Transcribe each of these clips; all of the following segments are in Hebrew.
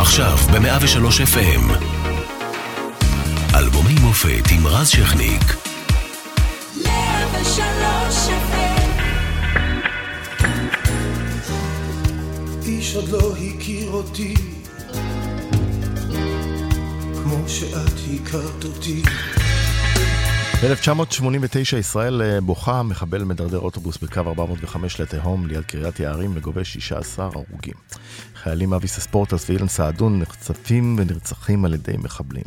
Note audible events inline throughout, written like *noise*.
עכשיו ב-103 FM. אלבומי מופת עם רז שכניק. 103 איש עוד לא הכיר אותי כמו שאת הכרת אותי ב-1989 ישראל אה, בוכה, מחבל מדרדר אוטובוס בקו 405 לתהום ליד קריית יערים וגובה 16 הרוגים. חיילים אביס אספורטס ואילן סעדון נחצפים ונרצחים על ידי מחבלים.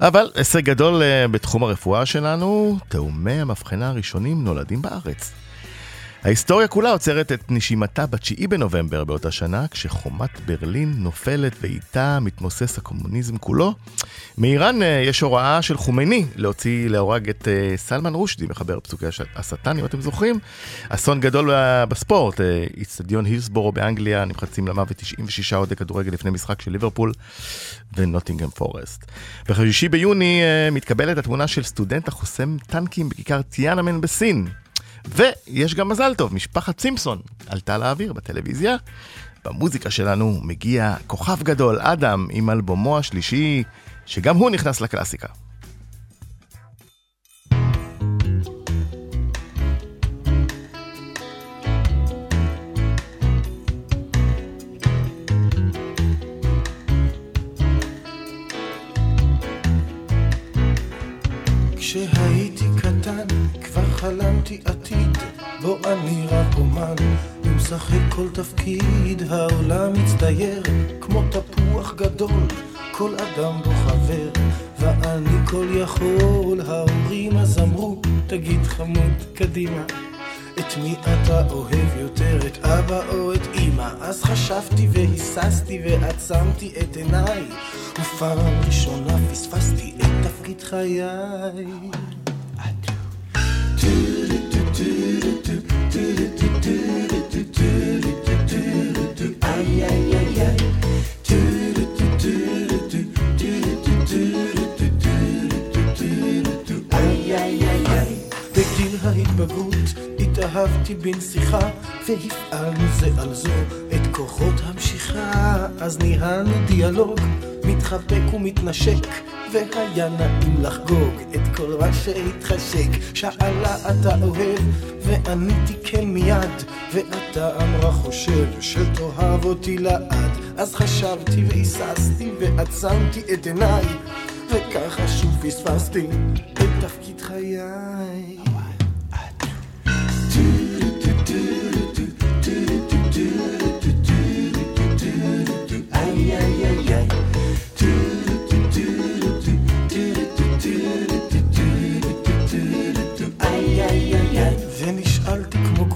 אבל הישג גדול אה, בתחום הרפואה שלנו, תאומי המבחנה הראשונים נולדים בארץ. ההיסטוריה כולה עוצרת את נשימתה ב-9 בנובמבר באותה שנה, כשחומת ברלין נופלת ואיתה מתמוסס הקומוניזם כולו. מאיראן אה, יש הוראה של חומייני להוציא להורג את אה, סלמן רושדי, מחבר פסוקי השטן, אם אתם זוכרים. אסון גדול בספורט, אה, איצטדיון הילסבורו באנגליה, נמחצים למוות 96 אוהדי כדורגל לפני משחק של ליברפול ונוטינגהם פורסט. בחמישי ביוני מתקבלת התמונה של סטודנט החוסם טנקים בכיכר טיאנמן בסין. ויש גם מזל טוב, משפחת סימפסון עלתה לאוויר בטלוויזיה. במוזיקה שלנו מגיע כוכב גדול, אדם, עם אלבומו השלישי, שגם הוא נכנס לקלאסיקה. חלמתי עתיד בו אני רק אומן. ומשחק כל תפקיד העולם מצטייר. כמו תפוח גדול כל אדם בו חבר. ואני כל יכול ההורים אז אמרו תגיד חמוד קדימה. את מי אתה אוהב יותר, את אבא או את אמא? אז חשבתי והיססתי ועצמתי את עיניי. ופעם ראשונה פספסתי את תפקיד חיי התאהבתי בנסיכה והפעלנו זה על זו את כוחות המשיכה. אז ניהלנו דיאלוג מתחבק ומתנשק והיה נעים לחגוג את כל מה שהתחשק שאלה אתה אוהב ועניתי כן מיד ואתה אמרה חושב שתאהב אותי לעד. אז חשבתי והיססתי ועצמתי את עיניי וככה שוב פספסתי את תפקיד חיי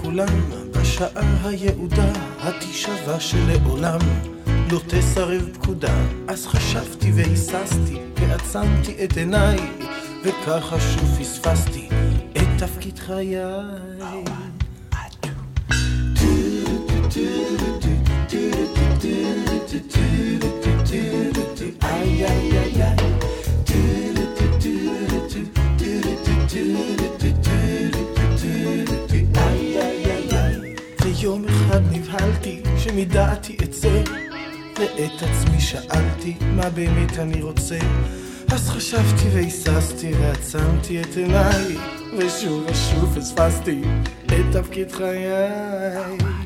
כולם בשעה היעודה התשבע שלעולם לא תסרב פקודה. אז חשבתי והיססתי ועצמתי את עיניי וככה שוב פספסתי את תפקיד חיי. איי איי איי איי יום אחד נבהלתי שמדעתי אצא ואת עצמי שאלתי מה באמת אני רוצה? אז חשבתי והיססתי ועצמתי את עיניי ושוב ושוב פספסתי את תפקיד חיי. ערב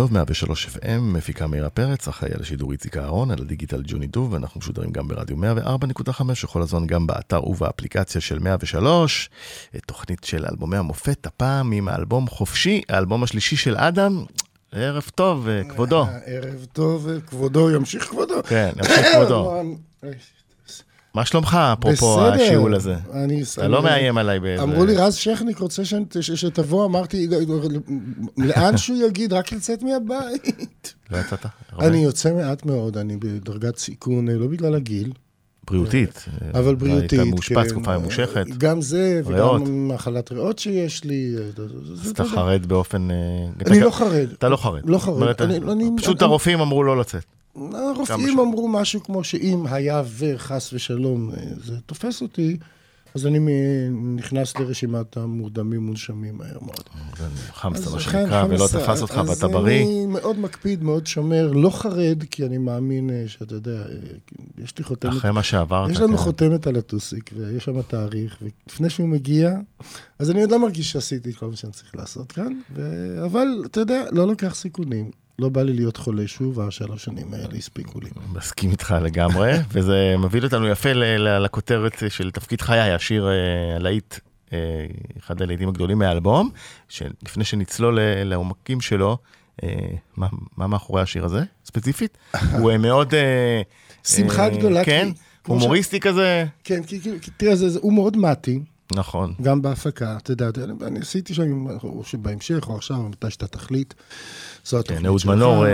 טוב, 103 FM, מפיקה מאירה פרץ, אחראי על השידור איציק אהרון, על הדיגיטל ג'וני דוב, ואנחנו משודרים גם ברדיו 104.5, וכל הזמן גם באתר ובאפליקציה של 103, תוכנית של אלבומי המופת, הפעם עם האלבום חופשי, האלבום השלישי של אדם. ערב טוב, כבודו. ערב טוב, כבודו, ימשיך כבודו. כן, ימשיך כבודו. מה שלומך, אפרופו השיעול הזה? אני... אתה לא מאיים עליי באיזה... אמרו לי, רז שכניק רוצה שתבוא, אמרתי, לאן שהוא יגיד, רק לצאת מהבית. לא יצאת? אני יוצא מעט מאוד, אני בדרגת סיכון, לא בגלל הגיל. בריאותית. אבל בריאותית, היית מאושפץ תקופה ממושכת. גם זה, ריאות. וגם מחלת ריאות שיש לי. אז אתה חרד באופן... אני לא חרד. אתה לא חרד. לא חרד. פשוט הרופאים אמרו לא לצאת. הרופאים אמרו משהו כמו שאם היה וחס ושלום זה תופס אותי, אז אני נכנס לרשימת המורדמים מונשמים מהר מאוד. חמסה, מה שנקרא, ולא תפס אותך ואתה בריא. אז אני מאוד מקפיד, מאוד שומר, לא חרד, כי אני מאמין שאתה יודע, יש לי חותמת... אחרי מה שעברת. יש לנו חותמת על הטוסיק, ויש שם תאריך, ולפני שהוא מגיע, אז אני עוד לא מרגיש שעשיתי כל מה שאני צריך לעשות כאן, אבל אתה יודע, לא לוקח סיכונים. לא בא לי להיות חולה שוב, השלוש שנים האלה הספיקו לי. מסכים איתך לגמרי, *laughs* וזה מביא אותנו יפה לכותרת של תפקיד חיי, השיר הלהיט, אחד הלהיטים הגדולים מהאלבום, שלפני שנצלול לעומקים שלו, מה, מה מאחורי השיר הזה, ספציפית? *laughs* הוא מאוד... שמחה גדולה. כן, הומוריסטי. כזה. כן, כי, תראה, הוא מאוד מתי. נכון. גם בהפקה, אתה יודע, אני עשיתי שם, או שבהמשך, או עכשיו, מתי שאתה תחליט. זו התוכנית שלך. אהוד מנור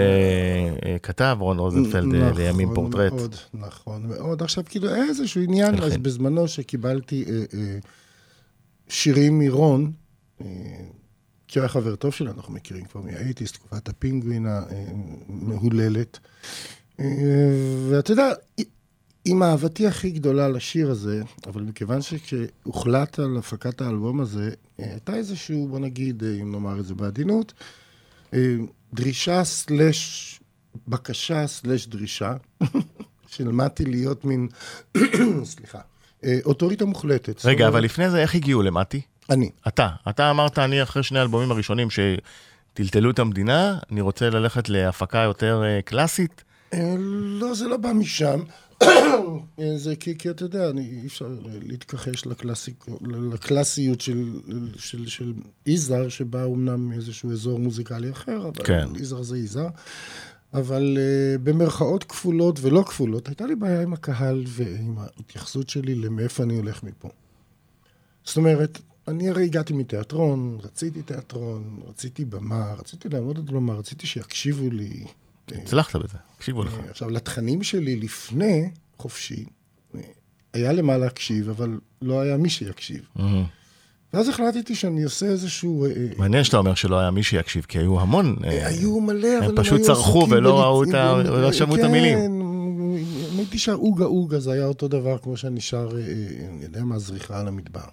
כתב, רון רוזנפלד לימים פורטרט. נכון מאוד, נכון מאוד. עכשיו, כאילו, איזשהו עניין, אז בזמנו שקיבלתי שירים מרון, כי היה חבר טוב שלנו, אנחנו מכירים כבר מהאייטיס, תקופת הפינגווין המהוללת. ואתה יודע, עם אהבתי הכי גדולה לשיר הזה, אבל מכיוון שכשהוחלט על הפקת האלבום הזה, הייתה איזשהו, בוא נגיד, אם נאמר את זה בעדינות, דרישה סלש בקשה סלש דרישה, *laughs* שלמדתי להיות מין, *coughs* סליחה, אוטוריטה מוחלטת. רגע, אבל לפני זה, איך הגיעו למטי? אני. אתה. אתה אמרת, אני אחרי שני האלבומים הראשונים שטלטלו את המדינה, אני רוצה ללכת להפקה יותר קלאסית. לא, זה לא בא משם. זה כי, כי אתה יודע, אני, אי אפשר להתכחש לקלאסיק, לקלאסיות של, של, של יזהר, שבא אומנם מאיזשהו אזור מוזיקלי אחר, אבל כן. יזהר זה יזהר. אבל uh, במרכאות כפולות ולא כפולות, הייתה לי בעיה עם הקהל ועם ההתייחסות שלי למאיפה אני הולך מפה. זאת אומרת, אני הרי הגעתי מתיאטרון, רציתי תיאטרון, רציתי במה, רציתי לעמוד על במה, רציתי שיקשיבו לי. הצלחת בזה, הקשיבו לך. עכשיו, לתכנים שלי לפני חופשי, היה למה להקשיב, אבל לא היה מי שיקשיב. ואז החלטתי שאני עושה איזשהו... מעניין שאתה אומר שלא היה מי שיקשיב, כי היו המון... היו מלא, אבל הם פשוט צרחו ולא ראו את ה... לא שמעו את המילים. כן, הייתי שר אוגה אוגה, זה היה אותו דבר כמו שאני שר, אני יודע מה, זריחה על המדבר.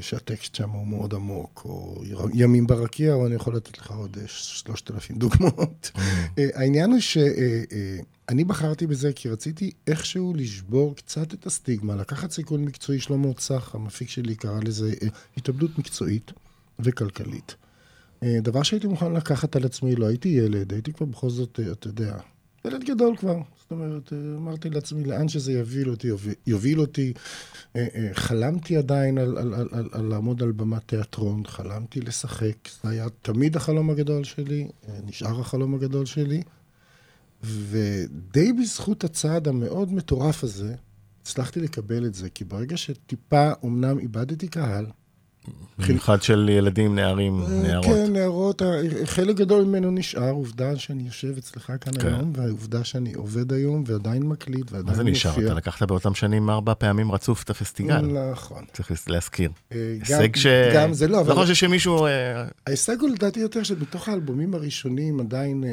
שהטקסט שם הוא מאוד עמוק, או ימים ברקיע, או אני יכול לתת לך עוד שלושת אלפים דוגמאות. *laughs* העניין הוא שאני בחרתי בזה כי רציתי איכשהו לשבור קצת את הסטיגמה, לקחת סיכון מקצועי, שלמה צח, המפיק שלי קרא לזה התאבדות מקצועית וכלכלית. דבר שהייתי מוכן לקחת על עצמי, לא הייתי ילד, הייתי כבר בכל זאת, אתה יודע, ילד גדול כבר. זאת אומרת, אמרתי לעצמי, לאן שזה יוביל אותי, יוביל אותי. חלמתי עדיין על, על, על, על, על לעמוד על במת תיאטרון, חלמתי לשחק, זה היה תמיד החלום הגדול שלי, נשאר החלום הגדול שלי, ודי בזכות הצעד המאוד מטורף הזה, הצלחתי לקבל את זה, כי ברגע שטיפה, אמנם איבדתי קהל, במיוחד של ילדים, נערים, נערות. כן, נערות, חלק גדול ממנו נשאר, עובדה שאני יושב אצלך כאן כן. היום, והעובדה שאני עובד היום ועדיין מקליט ועדיין מופיע. מה זה נשאר? אתה לקחת באותם שנים ארבע פעמים רצוף את הפסטיגל. נכון. צריך להזכיר. הישג ש... גם זה לא, אבל... לא חושב שמישהו... ההישג הוא לדעתי יותר שבתוך האלבומים הראשונים עדיין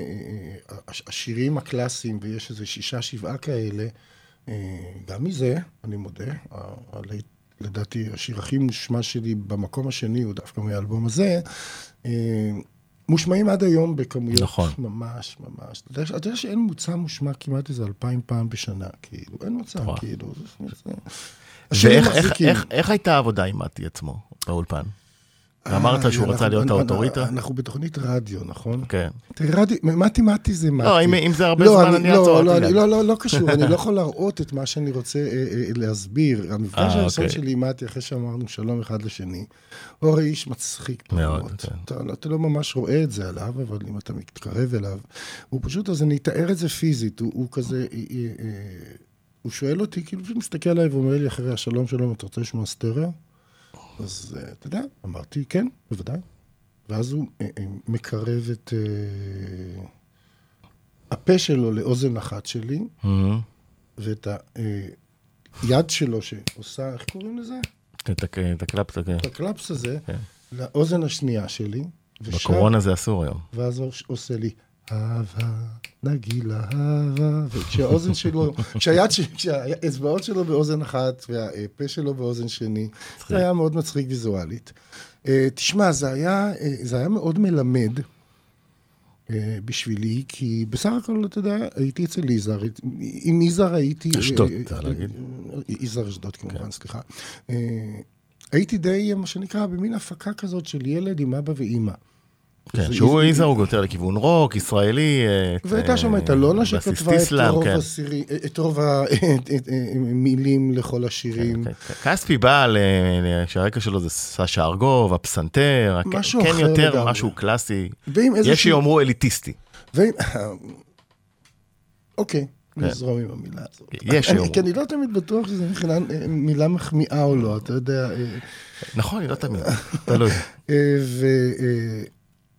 השירים הקלאסיים, ויש איזה שישה, שבעה כאלה, גם מזה, אני מודה, לדעתי, השיר הכי מושמע שלי במקום השני, הוא דווקא מהאלבום הזה, מושמעים עד היום בכמויות נכון. ממש, ממש. אתה יודע, אתה יודע שאין מוצא מושמע כמעט איזה אלפיים פעם בשנה, כאילו, אין מוצא, נכון. כאילו. זה, ואיך איך, איך, איך הייתה העבודה עם מתי עצמו באולפן? ואמרת שהוא אה, רצה להיות האוטוריטה? אנחנו בתוכנית רדיו, נכון? כן. תראה, רדיו, מתי מתי זה מתי. לא, אם- זה הרבה לא, זמן, אני אעצור, לא, אל לא. אני- לא, לא, לא קשור, אני לא *laughs* יכול להראות את מה שאני רוצה אה, אה, להסביר. המפגש אה, הראשון אוקיי. שלי עם מתי, אחרי שאמרנו שלום אחד לשני, הוא הרי איש מצחיק מאוד. כן. אתה, לא- ממש רואה את זה עליו, אבל אם אתה מתקרב אליו, הוא פשוט, אז אני אתאר את זה פיזית, הוא, הוא כזה, אה, אה, אה, הוא שואל אותי, כאילו, פשוט מסתכל עליי ואומר לי אחרי השלום שלום, אתה רוצה לשמוע סטריאו? אז אה, אתה יודע, אמרתי, כן, בוודאי. ואז הוא אה, אה, מקרב את הפה שלו לאוזן אחת שלי. ואת היד שלו שעושה, איך קוראים לזה? את הק- את הקלפ, את הקלפס הזה, כן. לאוזן השנייה שלי. בקורונה זה אסור היום. ואז הוא עושה לי, אהבה, נגילה אהבה, וכשהאוזן שלו, כשהיד, כשהאצבעות שלו באוזן אחת והפה שלו באוזן שני, זה היה מאוד מצחיק ויזואלית. אה, תשמע, זה היה, אה, זה היה מאוד מלמד אה, בשבילי, כי בסך הכל, אתה יודע, הייתי אצל יזהר, עם יזהר הייתי... אשדוד, צריך להגיד. יזהר אשדוד כמובן, סליחה. הייתי די, מה שנקרא, במין הפקה כזאת של ילד עם אבא ואימא. כן, שהוא זה- יזהר יותר לכיוון רוק, ישראלי. אה, והייתה שם אה, את אלונה שכתבה את רוב כן. המילים *laughs* לכל השירים. כן, כן. כספי בא, שהרקע שלו זה סשה ארגוב, הפסנתר, כן יותר. משהו קלאסי. יש. שיאמרו אליטיסטי. אוקיי. נזרום עם המילה הזאת. יש שיאמרו. כי אני לא תמיד בטוח שזו אה, מילה מחמיאה או לא, אתה יודע. נכון, אני לא תמיד, תלוי.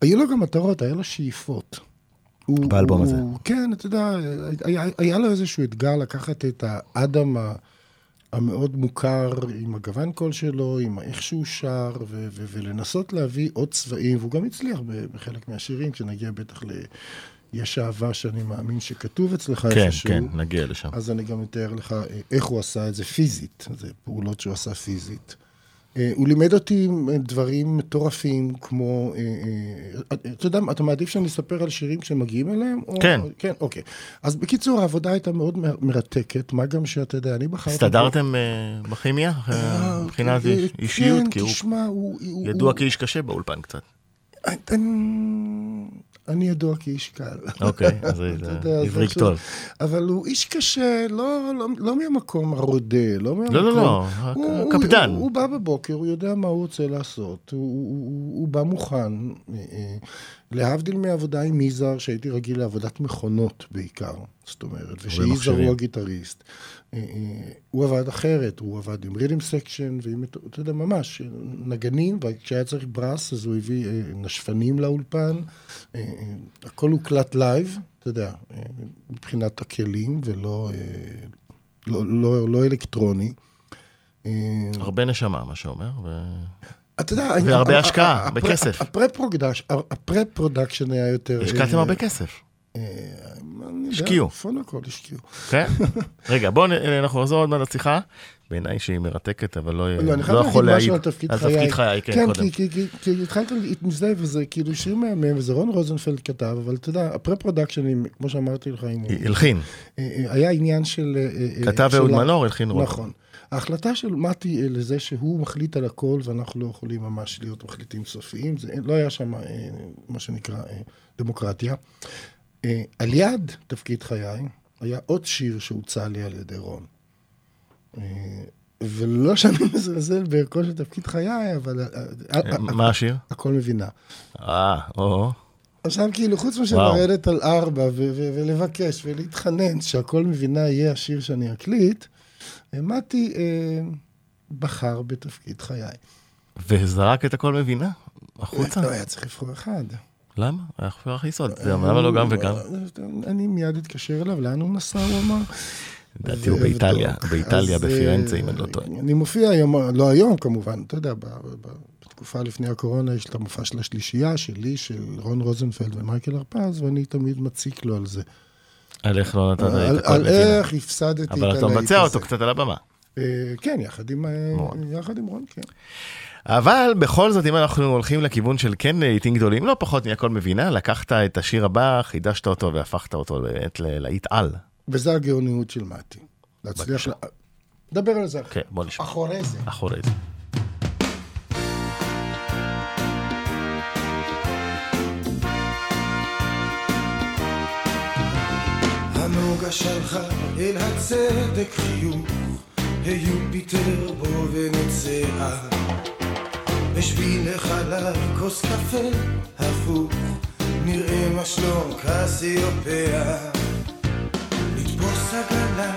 והיו לו גם מטרות, היה לו שאיפות. הוא- באלבום הוא- הזה. כן, אתה יודע, היה, היה לו איזשהו אתגר לקחת את האדם המאוד מוכר, עם הגוון קול שלו, עם איך שהוא שר, ו- ו- ולנסות להביא עוד צבעים, והוא גם הצליח בחלק מהשירים, כשנגיע בטח ל... יש אהבה שאני מאמין שכתוב אצלך כן, איפשהו. כן, נגיע לשם. אז אני גם אתאר לך אה, איך הוא עשה את זה פיזית, זה פעולות שהוא עשה פיזית. אה, הוא לימד אותי דברים מטורפים, כמו, אה, אה, אתה יודע, אתה מעדיף שאני אספר על שירים כשמגיעים אליהם? או- כן. כן, אוקיי. אז בקיצור, העבודה הייתה מאוד מרתקת, מה גם שאתה יודע, אני בחרתי... הסתדרתם אה, בכימיה? מבחינת אישיות? כי כן, הוא תשמע, הוא... הוא- ידוע הוא- כאיש קשה באולפן קצת. אני- ידוע כאיש קל. אוקיי, אז *laughs* עכשיו- טוב. אבל הוא איש קשה, לא, לא, לא מהמקום הרודה, לא מהמקום... לא, לא, לא, הוא- הוא- קפדן. הוא, הוא בא בבוקר, הוא יודע מה הוא רוצה לעשות, הוא, הוא, הוא, הוא בא מוכן. אה, אה, להבדיל מעבודה עם יזהר, שהייתי רגיל לעבודת מכונות בעיקר, זאת אומרת, ושיזהר. הוא הגיטריסט. אה, אה, הוא עבד אחרת, הוא עבד עם rhythm section ועם, אתה יודע, ממש, נגנים, וכשהיה צריך brass, אז הוא הביא אה, נשפנים לאולפן. אה, אה, הכל הוקלט live, אתה יודע, אה, מבחינת הכלים, ולא אה, לא, לא, לא אלקטרוני. אה, הרבה נשמה, מה שאומר. ו- אתה יודע... והרבה השקעה, בכסף. ה pre-produc- ה pre-production היה יותר... השקעתם אה, הרבה כסף. אה, השקיעו. פונוקול השקיעו. כן? *laughs* רגע, בואו נ- אנחנו נחזור עוד מעט לשיחה. בעיניי שהיא מרתקת, אבל לא לא, חייב לא להגיד יכול להעיד. על תפקיד על חיי. תפקיד חיי, כן, כן, קודם. כי- כי- כי- כי התחלת להתמזדהה, וזה כאילו שיר מהמם, וזה רון רוזנפלד כתב, אבל אתה יודע, הפרה-פרודקשנים, כמו שאמרתי לך, הלחין. אה, אה, היה עניין של... אה, אה, כתב אהוד מנור, הלחין רון. נכון. ההחלטה של מתי אה, לזה שהוא מחליט על הכל, ואנחנו לא יכולים ממש להיות מחליטים סופיים, זה, לא היה שם אה, מה שנקרא אה, דמוקרטיה. אה, על יד תפקיד חיי, היה עוד שיר שהוצע לי על ידי רון. אה, ולא שאני *laughs* מזלזל בערכו של תפקיד חיי, אבל... אה, אה, מה השיר? הכל מבינה. אה, או, עכשיו, כאילו, חוץ מאשר. לרדת על ארבע ולבקש ולהתחנן שהכל מבינה יהיה השיר שאני אקליט, מתי בחר בתפקיד חיי. וזרק את הכל מבינה? החוצה? לא היה צריך לבחור אחד. למה? היה עוד. זה- למה לא גם וגם? אני מיד אתקשר אליו, לאן הוא נסע, הוא אמר. לדעתי הוא באיטליה. באיטליה, בפירנצה, אה, אם אני לא טועה. אני מופיע היום, לא היום כמובן, אתה יודע, בתקופה לפני הקורונה יש את המופע של השלישייה, שלי, של רון רוזנפלד ומייקל הרפז, ואני תמיד מציק לו על זה. על איך לא נתת על את הכל על. איך הפסדתי את אבל אתה הלהיט מבצע הזה. אותו קצת על הבמה. אה, כן, אה. יחד עם רון, כן. אבל בכל זאת, אם אנחנו הולכים לכיוון של כן אה, לעיתים גדולים, לא פחות מהכל מבינה, לקחת את השיר הבא, חידשת אותו והפכת אותו באמת ללהיט על. וזה הגאוניות של מתי. להצליח... לה... דבר על זה אחרי. כן, בוא נשמע. אחורי זה. אחורי זה. הנוגה שלך אל הצדק חיוך, היו פיטר בו ונוצר. בשביל החלב כוס קפה הפוך, נראה מה שלום קסיופיה. נתפוס עגלה,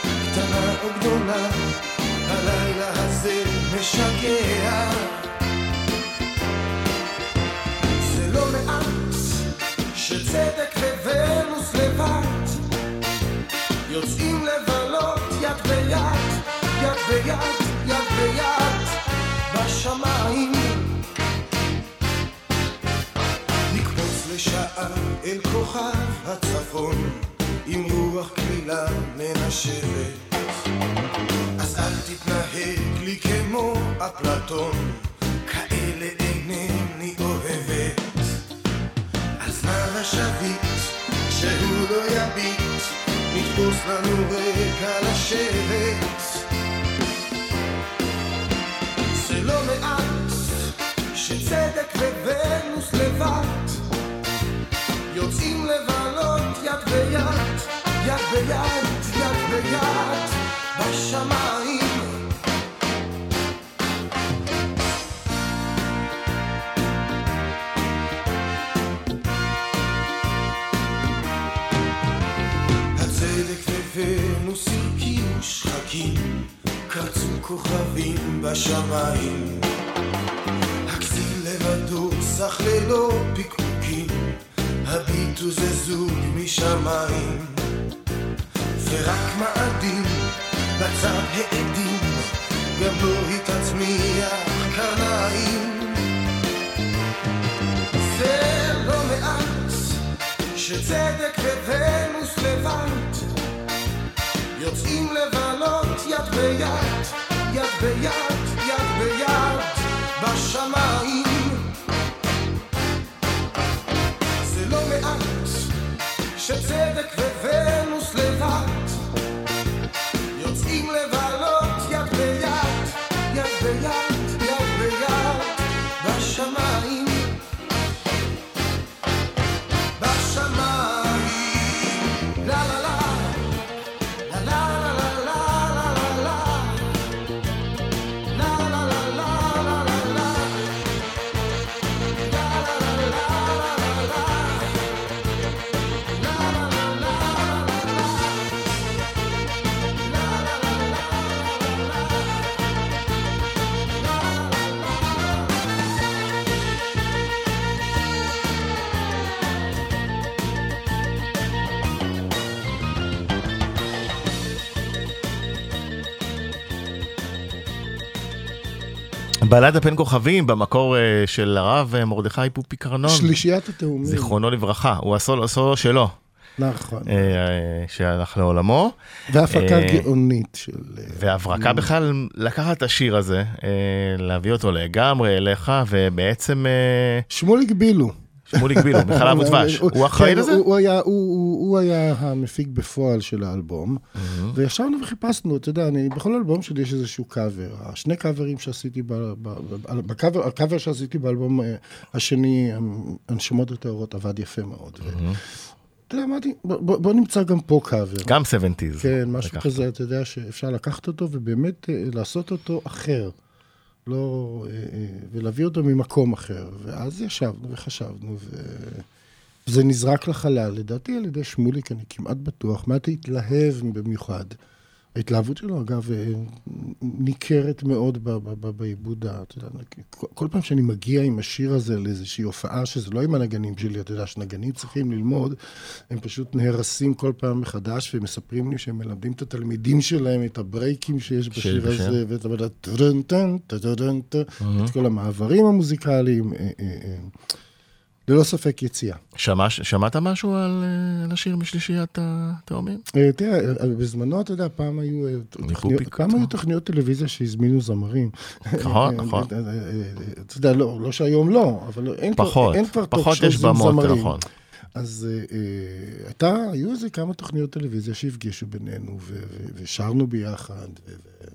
קטנה או גדולה, הלילה הזה משגע. זה לא מעט שצדק וונוס לבד יוצאים לבלות יד ביד, יד ביד, יד ביד בשמיים לשעה אל כוכב הצפון עם רוח קלילה מנשבת. אז אל תתנהג לי כמו אפלטון כאלה אינני אוהבת. על זמן השביט שהוא לא יביט נתפוס לנו רגע לשבת. זה לא מעט שצדק וונוס לבד יוצאים לבלות יד ביד, יד ביד, יד ביד בשמיים הצדק וונוס הרקיעו שחקים, קרצו כוכבים בשמיים. הכסיל לבדו סך ללא פיקפוקים, הביטו זה זוג משמיים. ורק מאדים בצד העדים, גם לא התעצמיח קרניים. זה לא מעט שצדק וונוס לבד יוצאים לבלות יד ביד, יד ביד, יד ביד בשמיים. שצדק וונוס בלדה פן כוכבים במקור אה, של הרב אה, מרדכי פופי קרנון, שלישיית התאומים. זיכרונו לברכה, הוא הסולו הסולו שלו, נכון. אה, אה, שהלך לעולמו. והפקה אה, גאונית של... והברקה בכלל לקחת את השיר הזה, אה, להביא אותו לגמרי אליך, ובעצם אה, שמוליק בילו. שמוליק בילו, מחלב ודבש, הוא אחראי כן, לזה? הוא- היה- המפיק בפועל של האלבום, וישבנו וחיפשנו, אתה יודע, בכל אלבום שלי יש איזשהו קאבר. השני קאברים שעשיתי, הקאבר שעשיתי באלבום אה, השני, הנשמות הטהורות, עבד יפה מאוד. ו- אתה יודע, אמרתי, בוא- נמצא גם פה קאבר. גם 70's. כן, משהו. כזה, אתה יודע, שאפשר לקחת אותו ובאמת אה, לעשות אותו אחר. לא, אה, אה, ולהביא אותו ממקום אחר. ואז ישבנו וחשבנו, ו... וזה נזרק לחלל, לדעתי על ידי שמוליק, אני כמעט בטוח, מעט התלהב במיוחד. ההתלהבות שלו, אגב, אה, ניכרת מאוד בעיבוד, ה- אתה יודע, כל- פעם שאני מגיע עם השיר הזה לאיזושהי הופעה, שזה לא עם הנגנים שלי, אתה יודע, שנגנים צריכים ללמוד, הם פשוט נהרסים כל פעם מחדש, ומספרים לי שהם מלמדים את התלמידים שלהם את הברייקים שיש בשיר. הזה, ואת כל המעברים המוזיקליים. אה, אה, אה. ללא ספק יציאה. שמע, שמעת משהו על, אה, על השיר משלישיית התאומים? אה, תראה, אה, בזמנו, אתה יודע, פעם היו, אה, מפופיק תוכניות- פעם. היו תוכניות טלוויזיה שהזמינו זמרים. נכון, *laughs* אה, נכון. אה, אה, אה, אתה יודע, לא לא שהיום לא, אבל אין כבר- פחות, אין כבר פחות יש במות. נכון. אז אה, אה, הייתה, היו איזה כמה תוכניות טלוויזיה שהפגישו בינינו, ושרנו ביחד. ו- ו-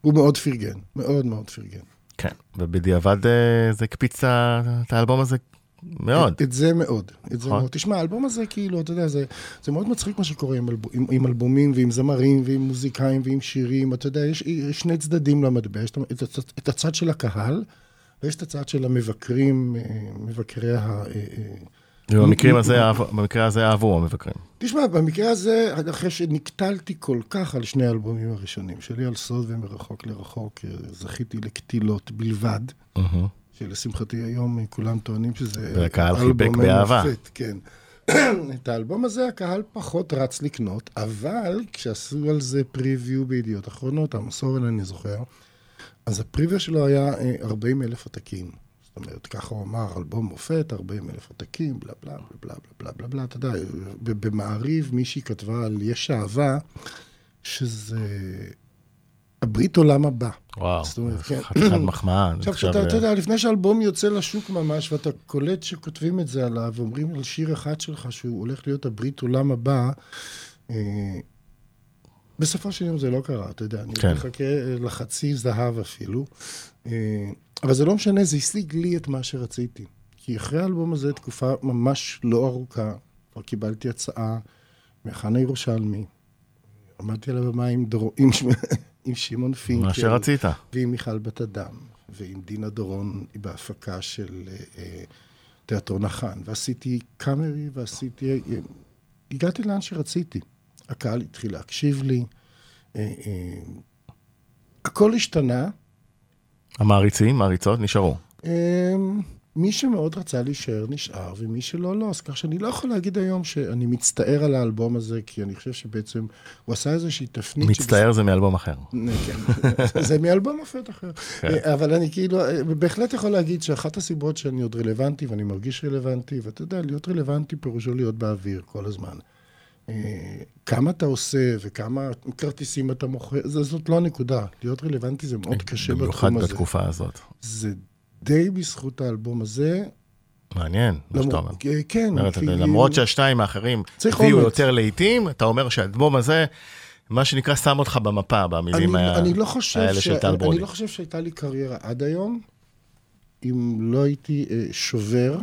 הוא מאוד פרגן, מאוד מאוד פרגן. כן, ובדיעבד אה, זה הקפיץ את האלבום הזה מאוד. את, את זה מאוד. את זה נכון. מאוד. תשמע, האלבום הזה, כאילו, אתה יודע, זה, זה מאוד מצחיק מה שקורה עם, אלב, עם, עם אלבומים ועם זמרים ועם מוזיקאים ועם שירים. אתה יודע, יש, יש שני צדדים למטבע. יש את, את, את הצד של הקהל, ויש את הצד של המבקרים, אה, מבקרי ה... אה, אה, ובמקרים הזה, במקרה הזה אהבו המבקרים. תשמע, במקרה הזה, אחרי שנקטלתי כל כך על שני האלבומים הראשונים שלי, על סוד ומרחוק לרחוק, זכיתי לקטילות בלבד, מהמם. שלשמחתי היום אה, כולם טוענים שזה... באהבה. מופת, כן. *clears throat* את האלבום הזה הקהל פחות רץ לקנות, אבל כשעשו על זה פריוויו בידיעות אחרונות, עמוס אורן אני זוכר, אז הפריוויו שלו היה 40 אלף עותקים. זאת אומרת, ככה הוא אמר, אלבום מופת, 40 אלף עותקים, בלה בלה בלה בלה בלה בלה בלה, אתה יודע, במעריב מישהי כתבה על יש אהבה, שזה הברית עולם הבא. וואו, כן. חתיכת מחמאה. עכשיו, חושב, אתה, אה, יודע, לפני שאלבום יוצא לשוק ממש, ואתה קולט שכותבים את זה עליו, ואומרים על שיר אחד שלך שהוא הולך להיות הברית עולם הבא, אה, בסופו של יום זה לא קרה, אתה יודע, אני כן. מחכה אה, לחצי זהב אפילו. אה, אבל זה לא משנה, זה השיג לי את מה שרציתי. כי אחרי האלבום הזה, תקופה ממש לא ארוכה, כבר קיבלתי הצעה מחנה ירושלמי. עמדתי על הבמה עם, דור... עם, עם שמעון פינקל. מה שרצית. ועם מיכל בת אדם, ועם דינה דורון בהפקה של אה, אה, תיאטרון החאן, ועשיתי קאמרי, ועשיתי... אה, הגעתי לאן שרציתי. הקהל התחיל להקשיב לי, אה, אה, הכל השתנה. המעריצים, מעריצות, נשארו. אה, מי שמאוד רצה להישאר, נשאר, ומי שלא, לא. אז כך שאני לא יכול להגיד היום שאני מצטער על האלבום הזה, כי אני חושב שבעצם הוא עשה איזושהי תפנית... מצטער זה מאלבום אחר. כן, *laughs* זה מאלבום מופת אחר. כן. אבל אני כאילו, בהחלט יכול להגיד שאחת הסיבות שאני עוד רלוונטי, ואני מרגיש רלוונטי, ואתה יודע, להיות רלוונטי פירושו להיות באוויר כל הזמן. אה, כמה אתה עושה וכמה כרטיסים אתה מוכר, זאת לא הנקודה. להיות רלוונטי זה מאוד קשה במיוחד בתחום הזה. בתקופה הזאת. זה די בזכות האלבום הזה. מעניין, מה שאתה אומר. אה, כן, אומרת, כאילו- למרות שהשניים האחרים הביאו. יותר לעיתים, אתה אומר שהאלבום הזה, מה שנקרא, שם אותך במפה, במילים אני, ה- אני לא חושב האלה ש... של טל אני ברודי. לא חושב שהייתה לי קריירה עד היום, אם לא הייתי אה, שובר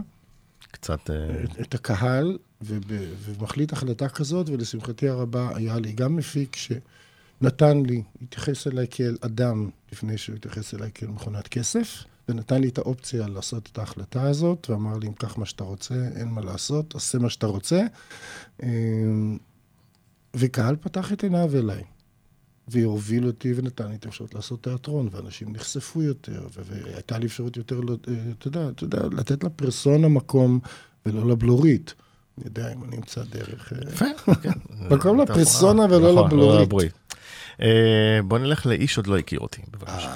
קצת... אה, את, את הקהל וב, ומחליט החלטה כזאת, ולשמחתי הרבה היה לי גם מפיק שנתן לי, התייחס אליי כאל אדם לפני שהוא התייחס אליי כאל מכונת כסף, ונתן לי את האופציה לעשות את ההחלטה הזאת, ואמר לי, אם קח מה שאתה רוצה, אין מה לעשות, עשה מה שאתה רוצה. אמ, וקהל פתח את עיניו אליי. והוביל אותי ונתן לי את האפשרות לעשות תיאטרון, ואנשים נחשפו יותר, והייתה לי אפשרות יותר, לא- אה, אתה יודע, אתה יודע, לתת לפרסונה מקום ולא לבלורית. אני יודע אם אני אמצא דרך... אה, יפה, כן. *laughs* מקום אתה- לפרסונה ולא נכון, לבלורית. לא. אה, בוא נלך לאיש עוד לא הכיר אותי, בבקשה.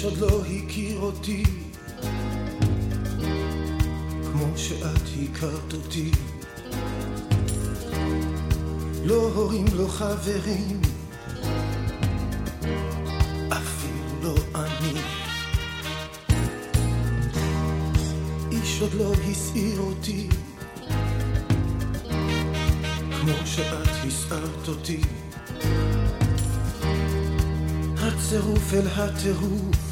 איש עוד לא הכיר אותי. כמו שאת הכרת אותי. לא הורים, לא חברים. אפילו לא אני. איש עוד לא הסעיר אותי. כמו שאת הסערת אותי. הצירוף אל הטירוף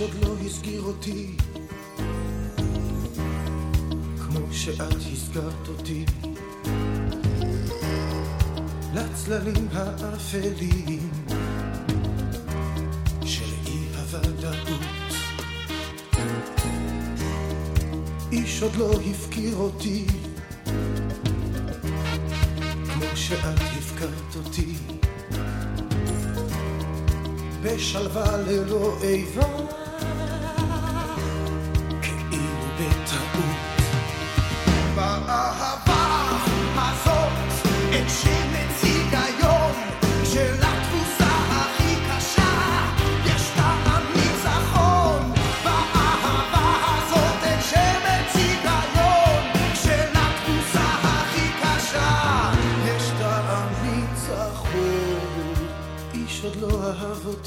עוד לא הסגיר אותי. כמו שאת הסגרת אותי לצללים האפלים של אי הוודאות איש עוד לא הפקיר אותי כמו שאת הפקרת אותי. בשלווה ללא איבה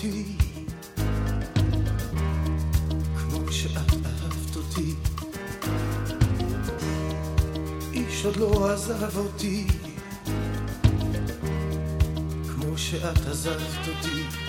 אותי כמו שאת אהבת אותי. איש עוד לא עזב אותי כמו שאת עזבת אותי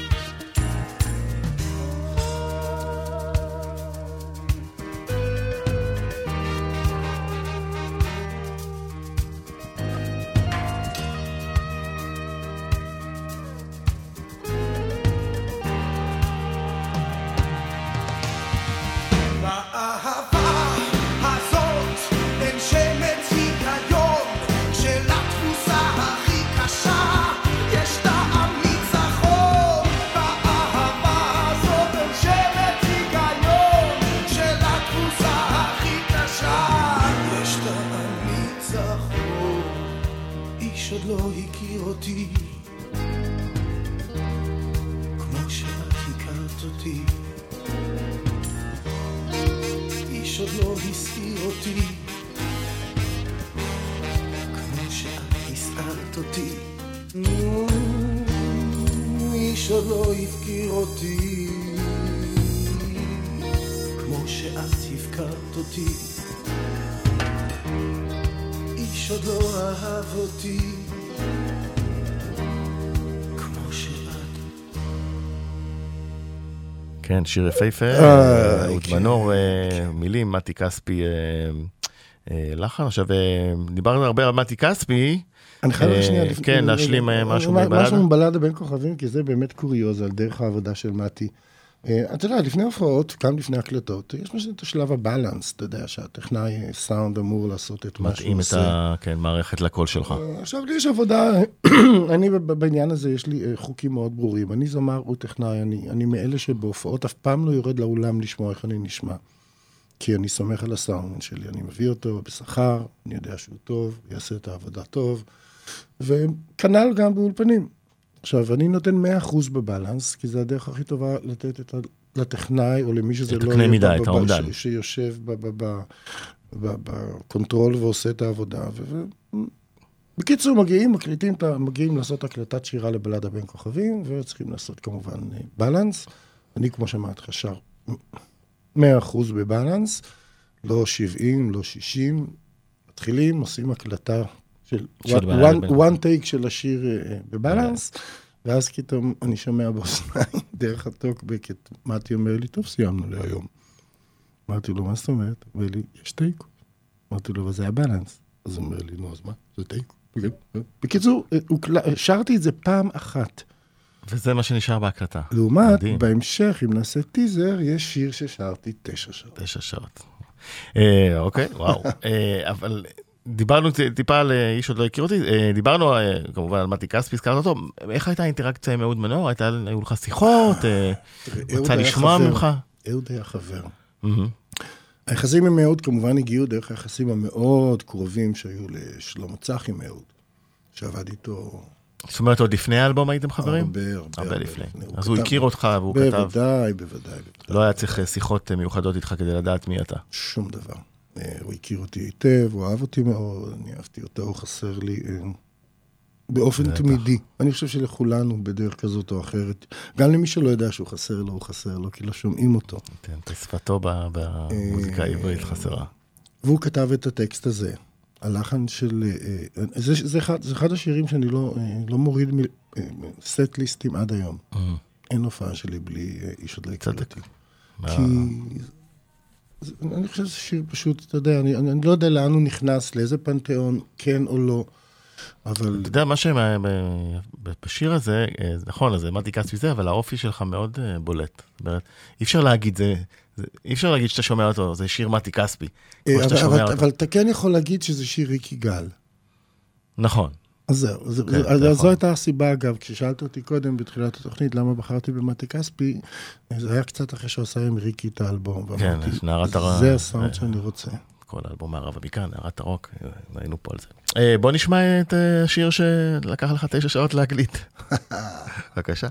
כן, שיר יפהפה, אה, אהוד כן, מנור, אה, מילים, מתי כספי, אה, אה, לחן. עכשיו, אה, דיברנו הרבה על מתי כספי. אני חייב אה, שנייה לפני... כן, להשלים אה, משהו מבלדה. משהו מבלדה בין כוכבים, כי זה באמת קוריוז על דרך העבודה של מתי. אה, אתה יודע, לפני הופעות, גם לפני הקלטות, יש מה שזה את השלב הבלנס, אתה יודע, שהטכנאי סאונד אמור לעשות את מה שהוא מתאים את עושה. ה- כן, מערכת לקול שלך. אה, עכשיו, לי יש עבודה, *coughs* אני בעניין הזה, יש לי אה, חוקים מאוד ברורים. אני זמר, הוא טכנאי, אני, אני מאלה שבהופעות אף פעם לא יורד לאולם לשמוע איך אני נשמע. כי אני סומך על הסאונד שלי, אני מביא אותו בשכר, אני יודע שהוא טוב, יעשה את העבודה טוב, וכנ"ל גם באולפנים. עכשיו, אני נותן 100% ב balance, כי זה הדרך הכי טובה לתת את ה... לטכנאי, או למי שזה לא... ב- את האומדן. שיושב ב control ועושה את העבודה. ו... בקיצור, מגיעים, מקליטים, מגיעים לעשות הקלטת שירה לבלדה בין כוכבים, וצריכים לעשות כמובן אה, balance. אני, כמו שאמרתי לך, שר 100% בבלנס, לא 70, לא 60. מתחילים, עושים הקלטה של one- take של השיר אה, בבלנס, ואז פתאום אני שומע באוזניים *laughs* דרך הטוקבק את מתי אומר לי, טוב, סיימנו להיום. אמרתי לו, מה זאת אומרת? הוא אומר לי, יש תיקו. אמרתי לו, אבל זה היה בלנס. אז הוא אומר לי, נו, אז מה? זה תיקו. בקיצור, אה, הוקל- שרתי את זה פעם אחת. וזה מה שנשאר בהקלטה. לעומת, מדהים. בהמשך, אם נעשה טיזר, יש שיר ששרתי תשע שעות. תשע שעות. אה, אוקיי, וואו. *laughs* אה, אבל דיברנו טיפה על אה, איש עוד לא הכיר אותי, אה, דיברנו אה, כמובן על מתי כספי, הזכרת אותו, איך הייתה האינטראקציה עם אהוד מנור? הייתה, היו לך שיחות? אהוד רצה לשמוע. ממך? אהוד היה חבר. היחסים עם אהוד כמובן הגיעו דרך היחסים המאוד קרובים שהיו לשלמה צחי מאהוד, שעבד איתו זאת אומרת, עוד לפני האלבום הייתם חברים? הרבה, הרבה, הרבה לפני. אז הוא הכיר אותך והוא כתב, בוודאי, בוודאי. לא היה צריך שיחות מיוחדות איתך כדי לדעת מי אתה. שום דבר. אה, הוא הכיר אותי היטב, הוא אהב אותי מאוד, אני אהבתי אותו, הוא חסר לי אה, באופן בטח. תמידי. אני חושב שלכולנו בדרך כזאת או אחרת, גם למי שלא יודע שהוא חסר לו, הוא חסר לו, כי לא שומעים אותו. כן, ב- במוזיקה העברית חסרה. והוא כתב את הטקסט הזה. הלחן של... אה, אה, זה, זה, אחד, זה אחד השירים שאני לא, אה, לא מוריד מסט ליסטים עד היום. אין הופעה שלי בלי אה, איש עוד לא הכיר צדק. אותי. מה- כי... אני חושב שזה שיר פשוט, אתה יודע, אני, אני לא יודע לאן הוא נכנס, לאיזה פנתיאון, כן או לא, אבל אתה יודע, מה שבשיר הזה, אה, נכון, אז מתי כספי זה, אבל האופי שלך מאוד אה, בולט. זאת אומרת, אי אפשר להגיד, זה, זה- אי אפשר להגיד שאתה שומע אותו, זה שיר מתי כספי. כמו אה, שאתה אבל, שומע אבל, אותו. אבל אתה כן יכול להגיד שזה שיר ריקי גל. נכון. אז זהו, זה, כן, זה. זו הייתה הסיבה, אגב, כששאלת אותי קודם בתחילת התוכנית למה בחרתי במטה כספי, זה היה קצת אחרי שהוא עשה עם ריקי את האלבום. כן, ואמרתי, הרע. זה הסאונד אה, שאני רוצה. כל האלבום מערב הבקעה, נערת הרוק, היינו פה על זה. אה, בוא נשמע את אה, השיר שלקח לך תשע שעות להקליט. *laughs* בבקשה.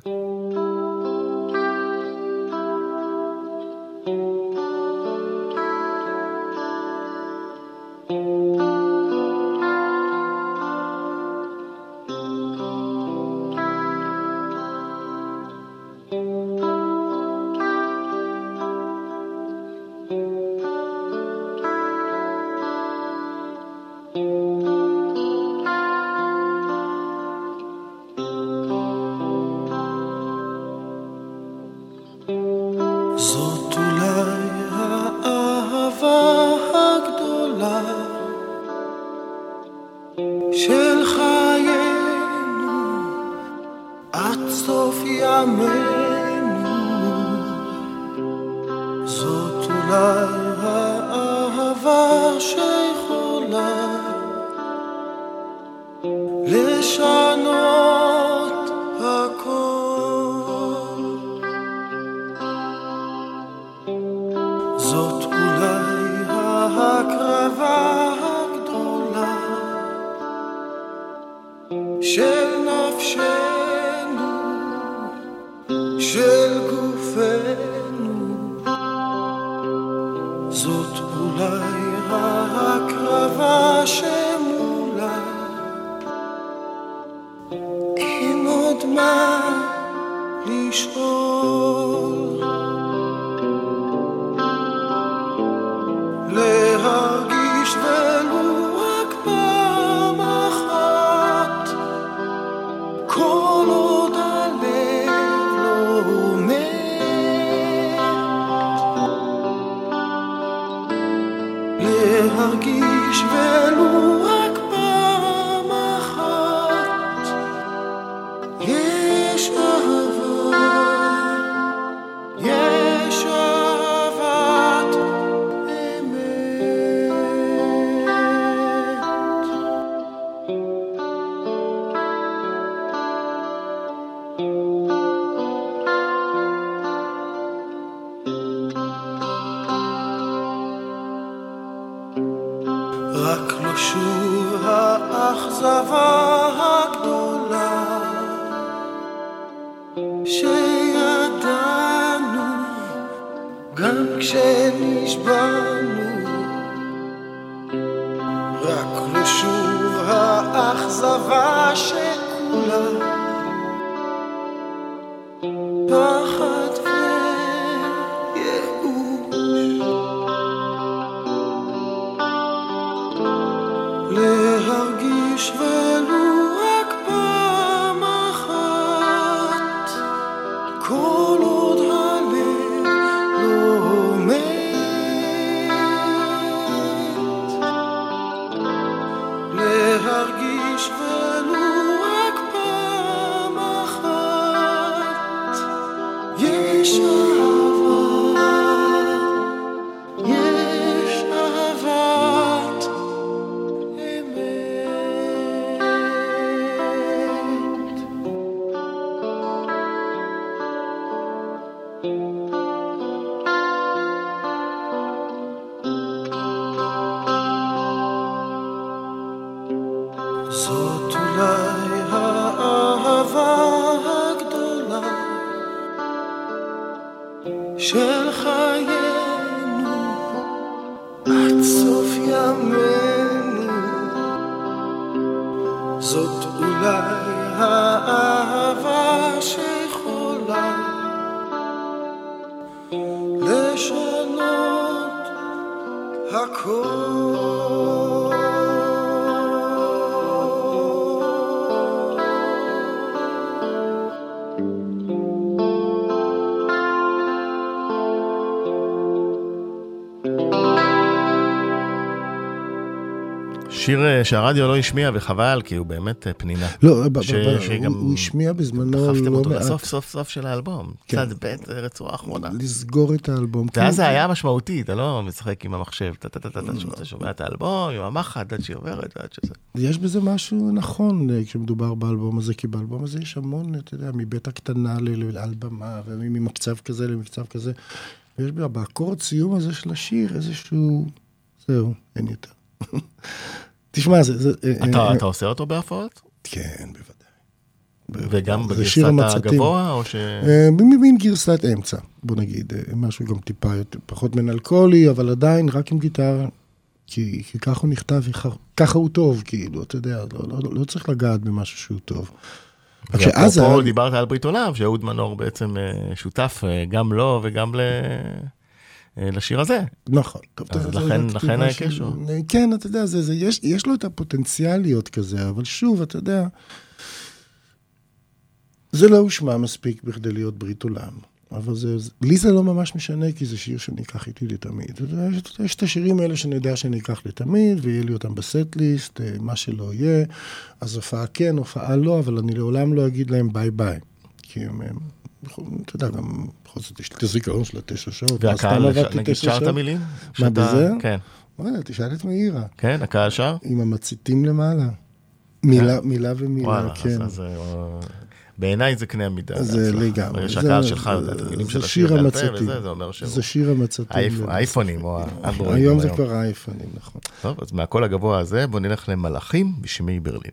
שיר אה, שהרדיו לא השמיע וחבל, כי הוא באמת אה, פנינה. לא, ש- שגם הוא השמיע בזמנו דחפתם לא אותו מעט. לסוף סוף סוף של האלבום. כן. צד ב', אה, רצועה אחרונה. לסגור את האלבום. ואז כן, זה היה משמעותי, אתה לא משחק עם המחשב, אתה- אתה- שומע את האלבום עם המחט עד שהיא עוברת ועד שזה. יש בזה משהו נכון כשמדובר באלבום הזה, כי באלבום הזה יש המון, אתה יודע, מבית הקטנה על במה, וממצב כזה למצב כזה. ויש באקורד סיום הזה של השיר איזשהו... זהו, אין יותר. תשמע, זה... זה אה, אתה אה, אתה עושה אותו בהפרעות? כן, בוודאי. וגם בגרסת. הגבוה, או ש... אה, מין גרסת אמצע, בוא נגיד, אה, משהו גם טיפה יותר, פחות מנלכולי, אבל עדיין רק עם גיטרה, כי, כי ככה הוא נכתב, ככה הוא טוב, כאילו, אתה יודע, לא, לא, לא, לא צריך לגעת במשהו שהוא טוב. רק שאז ואפרופו היה- דיברת על ברית עולם, שאהוד מנור בעצם אה, שותף אה, גם לו וגם ל... אה, לשיר הזה. נכון. אז אתה- לכן- זה לכן הקשר. של- כן, אתה יודע, זה, זה, יש, יש לו את הפוטנציאל להיות כזה, אבל שוב, אתה יודע, זה לא הושמע מספיק בכדי להיות ברית עולם. אבל זה, זה- לי זה לא ממש משנה, כי זה שיר שאני אקח איתי לתמיד. יש, יש את השירים האלה שאני יודע שאני אקח לתמיד, ויהיה לי אותם ב set list, אה, מה שלא יהיה. אז הופעה כן, הופעה לא, אבל אני לעולם לא אגיד להם ביי ביי. כי הם, הם, אתה יודע, גם בכל זאת יש לי את הזיכרון של התשע שעות. והקהל, נגיד, שר את המילים? מה, בזה? כן. וואלה, תשאל את מאירה. כן, הקהל שר? עם המציתים למעלה. מילה, מילה ומילה, וואלה, כן. אז, אז בעיניי זה קנה המידה. זה. לגמרי. ברגע שהקהל שלך יודע את המילים של שיר השיר בעל פה, המצתים. וזה, זה אומר שהוא... זה שיר המצתים. האייפ- האייפונים או האנדרואידים היום זה כבר האייפונים, נכון. טוב, אז מהקול הגבוה הזה בוא נלך למלאכים בשמי ברלין.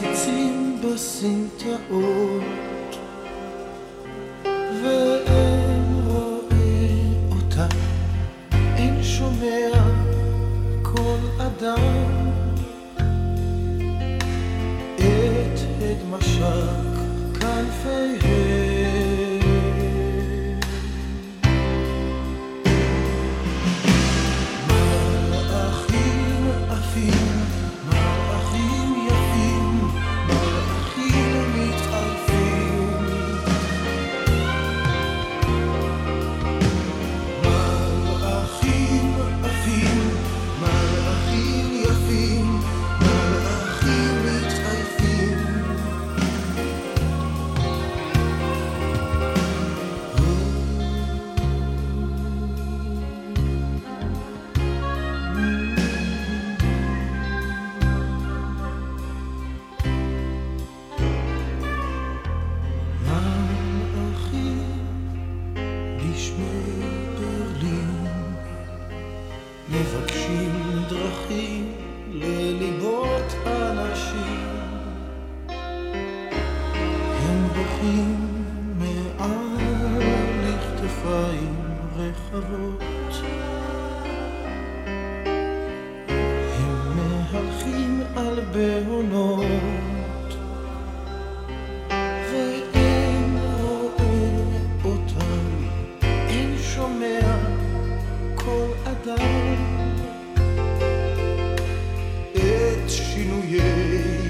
timba sinta ouro כל אדם את שינויי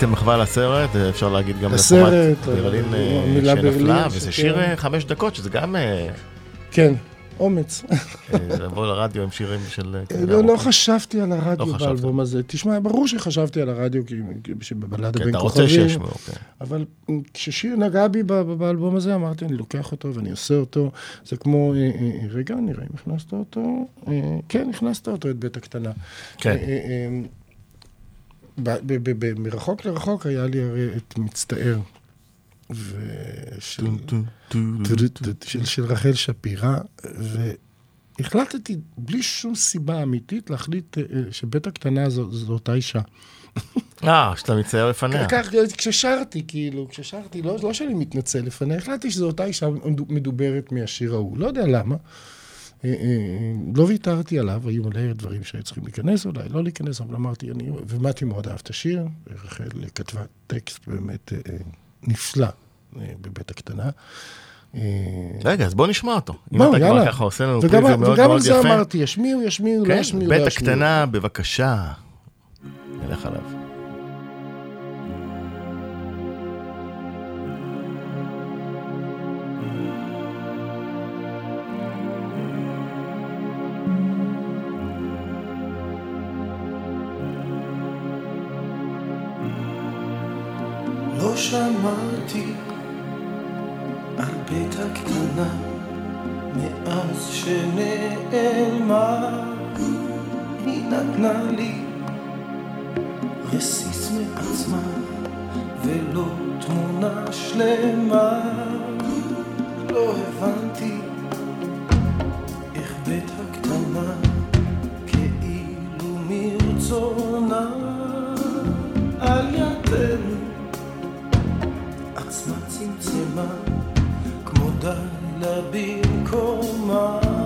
עשיתם מחווה לסרט, אפשר להגיד גם לחומת ברלין מילה שנפלה, וזה. שיר אה, חמש דקות, שזה גם אה, כן, אומץ. אה, לבוא לרדיו עם שירים של... אה, לא, לא. חשבתי על הרדיו לא. באלבום הזה. תשמע, ברור שחשבתי על הרדיו, כי שבבלדה כן, בין כוכבים. כן. אבל כששיר נגע בי באלבום הזה, אמרתי, אני לוקח אותו ואני עושה אותו. זה כמו, אה, אה, אה, רגע, נראה אם הכנסת אותו. אה, כן, הכנסת אותו, את בית הקטנה. כן. אה, אה, אה, ב- ב- ב- ב- מרחוק לרחוק היה לי הרי את מצטער. ושל... של, של רחל שפירא, והחלטתי, בלי שום סיבה אמיתית, להחליט אה, אה, שבית הקטנה זו, זו אותה אישה. אה, שאתה מצייר לפניה. כך, כששרתי, כאילו, כששרתי, לא, לא שאני מתנצל לפניה, החלטתי שזו אותה אישה מדוברת מהשיר ההוא, לא יודע למה. אה, אה, לא ויתרתי עליו, היו מלא דברים שהיו צריכים להיכנס אולי, לא להיכנס, אבל אמרתי, אני, ומתי מאוד אהב את השיר, רחל כתבה טקסט באמת אה, אה, נפלא אה, בבית הקטנה. אה, רגע, אז בוא נשמע אותו. אם אתה כבר. ככה עושה לנו וגם, פריוויו מאוד וגם על מאוד זה יפה. אמרתי, ישמיעו, ישמיעו, לא כן, ישמיעו, לא בית ישמיעו. הקטנה, בבקשה. נלך עליו. שמעתי על בית הקטנה מאז שנעלמה. היא נתנה לי רסיס מעצמה ולא תמונה שלמה. לא הבנתי איך בית הקטנה כאילו מרצונה צמצמה כמו די במקומה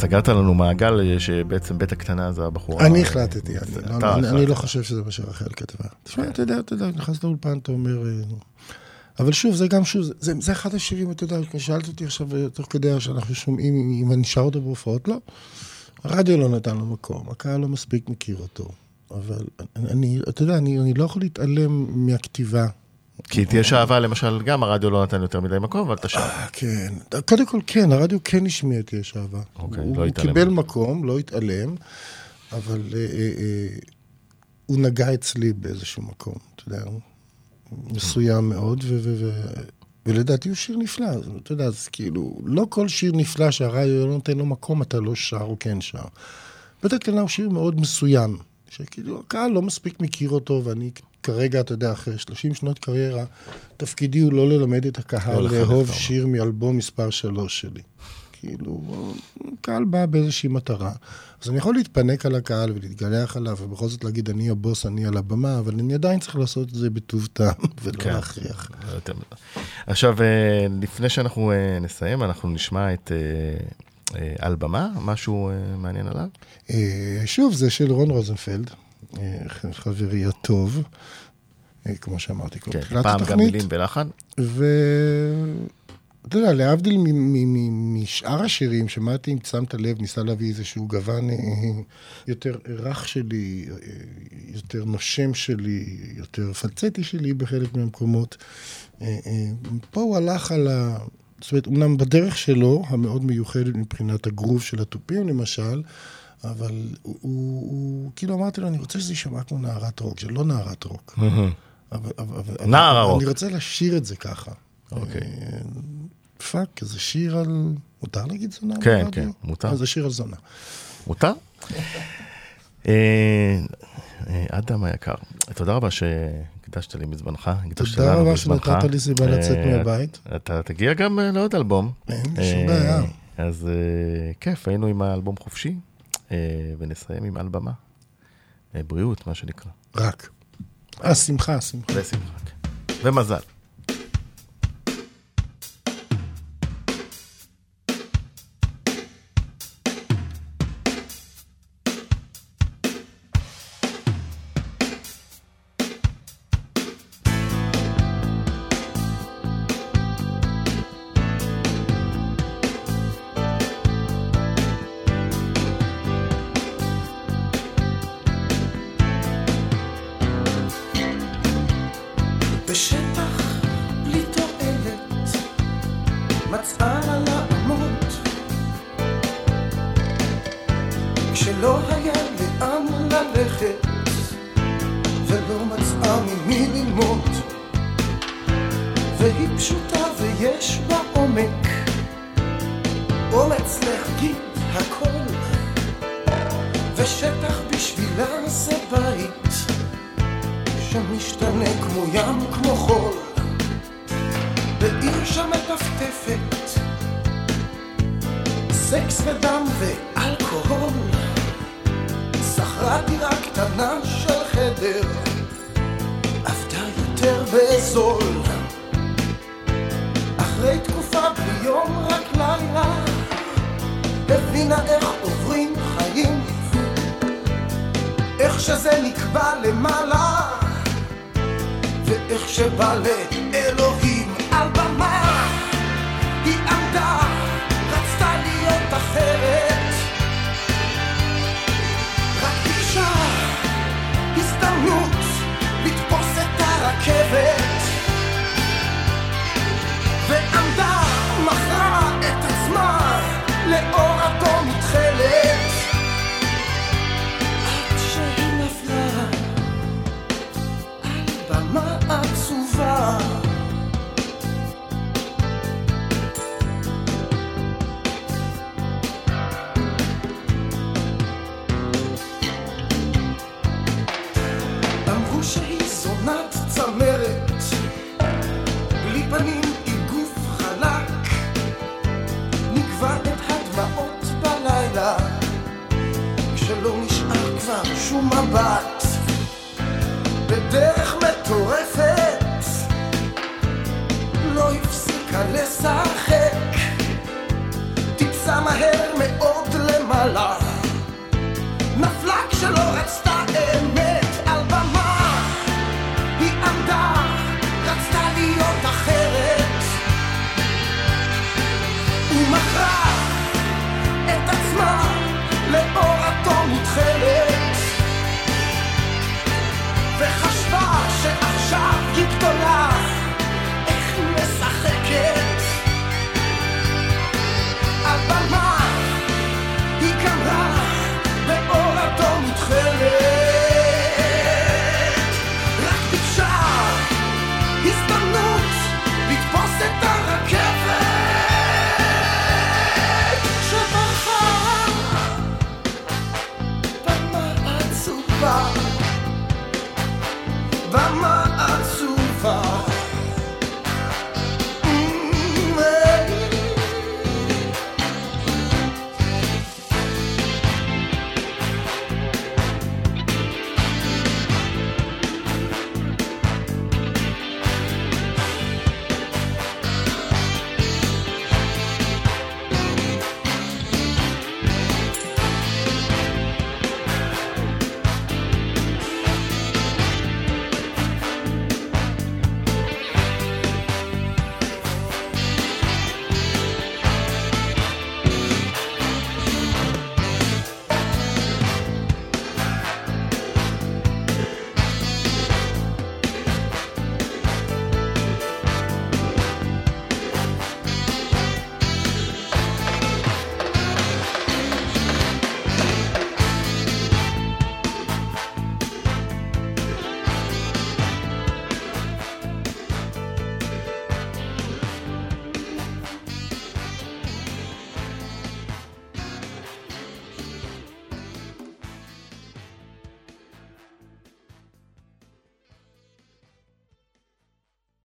סגרת לנו מעגל אה, שבעצם בית הקטנה זה הבחורה. אני החלטתי, אני לא- החלטת. לא חושב שזה מה שרחל כתבה. תשמע, אתה יודע, אתה יודע, נכנסת לאולפן, אתה אומר... אה, אבל שוב, זה גם שוב, זה- זה אחד השירים, אתה יודע, שאלת אותי עכשיו, אה, תוך כדי שאנחנו שומעים, אם- אם אני שר אותו בהופעות, לא. הרדיו לא נתן לו מקום, הקהל לא מספיק מכיר אותו. אבל אני, אתה יודע, אני, אני לא יכול להתעלם מהכתיבה. כי יש אהבה, למשל, גם הרדיו לא נתן יותר מדי מקום, אבל אתה שר. אה, כן. קודם כל, כן, הרדיו כן השמיע את יש אהבה. אוקיי, הוא, לא הוא התעלם. קיבל מקום, לא התעלם, אבל אה, אה, הוא נגע אצלי באיזשהו מקום, אתה יודע, מסוים מאוד, ו- ו- ו- ולדעתי הוא שיר נפלא, אתה יודע, אז כאילו, לא כל שיר נפלא שהרדיו לא נותן לו מקום, אתה לא שר או כן שר. בית הקטנה הוא שיר מאוד מסוים, שכאילו הקהל לא מספיק מכיר אותו, ואני כרגע, אתה יודע, אחרי 30 שנות קריירה, תפקידי הוא לא ללמד את הקהל לא לאהוב. שיר מאלבום מספר 3 שלי. כאילו, הקהל בא באיזושהי מטרה. אז אני יכול להתפנק על הקהל ולהתגלח עליו, ובכל זאת להגיד, אני הבוס, אני על הבמה, אבל אני עדיין צריך לעשות את זה בטוב טעם, *laughs* ולא כן. להכריח. עכשיו, אה, לפני שאנחנו אה, נסיים, אנחנו נשמע את אה, על במה, משהו מעניין עליו? שוב, זה של רון רוזנפלד, חברי הטוב, אה, כמו שאמרתי כבר כן, בתחילת פעם גם התוכנית. מילים ולחן. ואתה יודע, להבדיל משאר השירים, שמעתי אם שמת לב, ניסה להביא איזשהו גוון אה, יותר רך שלי, אה, יותר נושם שלי, יותר פלצטי שלי בחלק מהמקומות. אה, אה, פה הוא הלך על ה... זאת אומרת, אמנם בדרך שלו, המאוד מיוחדת מבחינת הגרוב של התופים למשל, אבל הוא, הוא, הוא כאילו אמרתי לו, אני רוצה שזה יישמע כמו נערת רוק, זה לא נערת רוק. אבל, אבל, אבל, נער הרוק. אני רוצה לשיר את זה ככה. אוקיי. אה, fuck, זה שיר על... מותר להגיד זונה? כן? כן, מותר. אז זה שיר על זונה. מותר? אה, אה, אדם היקר, תודה רבה שהקדשת לי מזמנך, הקדשת תודה לנו רבה מזמנך. שנתת לי סיבה לצאת מהבית. אתה תגיע גם לעוד אלבום. אין שום בעיה. אז כיף, היינו עם האלבום חופשי, ונסיים עם על במה. אה, בריאות, מה שנקרא. רק. אה, שמחה, שמחה. ושמחה. כן. ומזל. איך שזה נקבע למעלה. ואיך שבא לאלוהים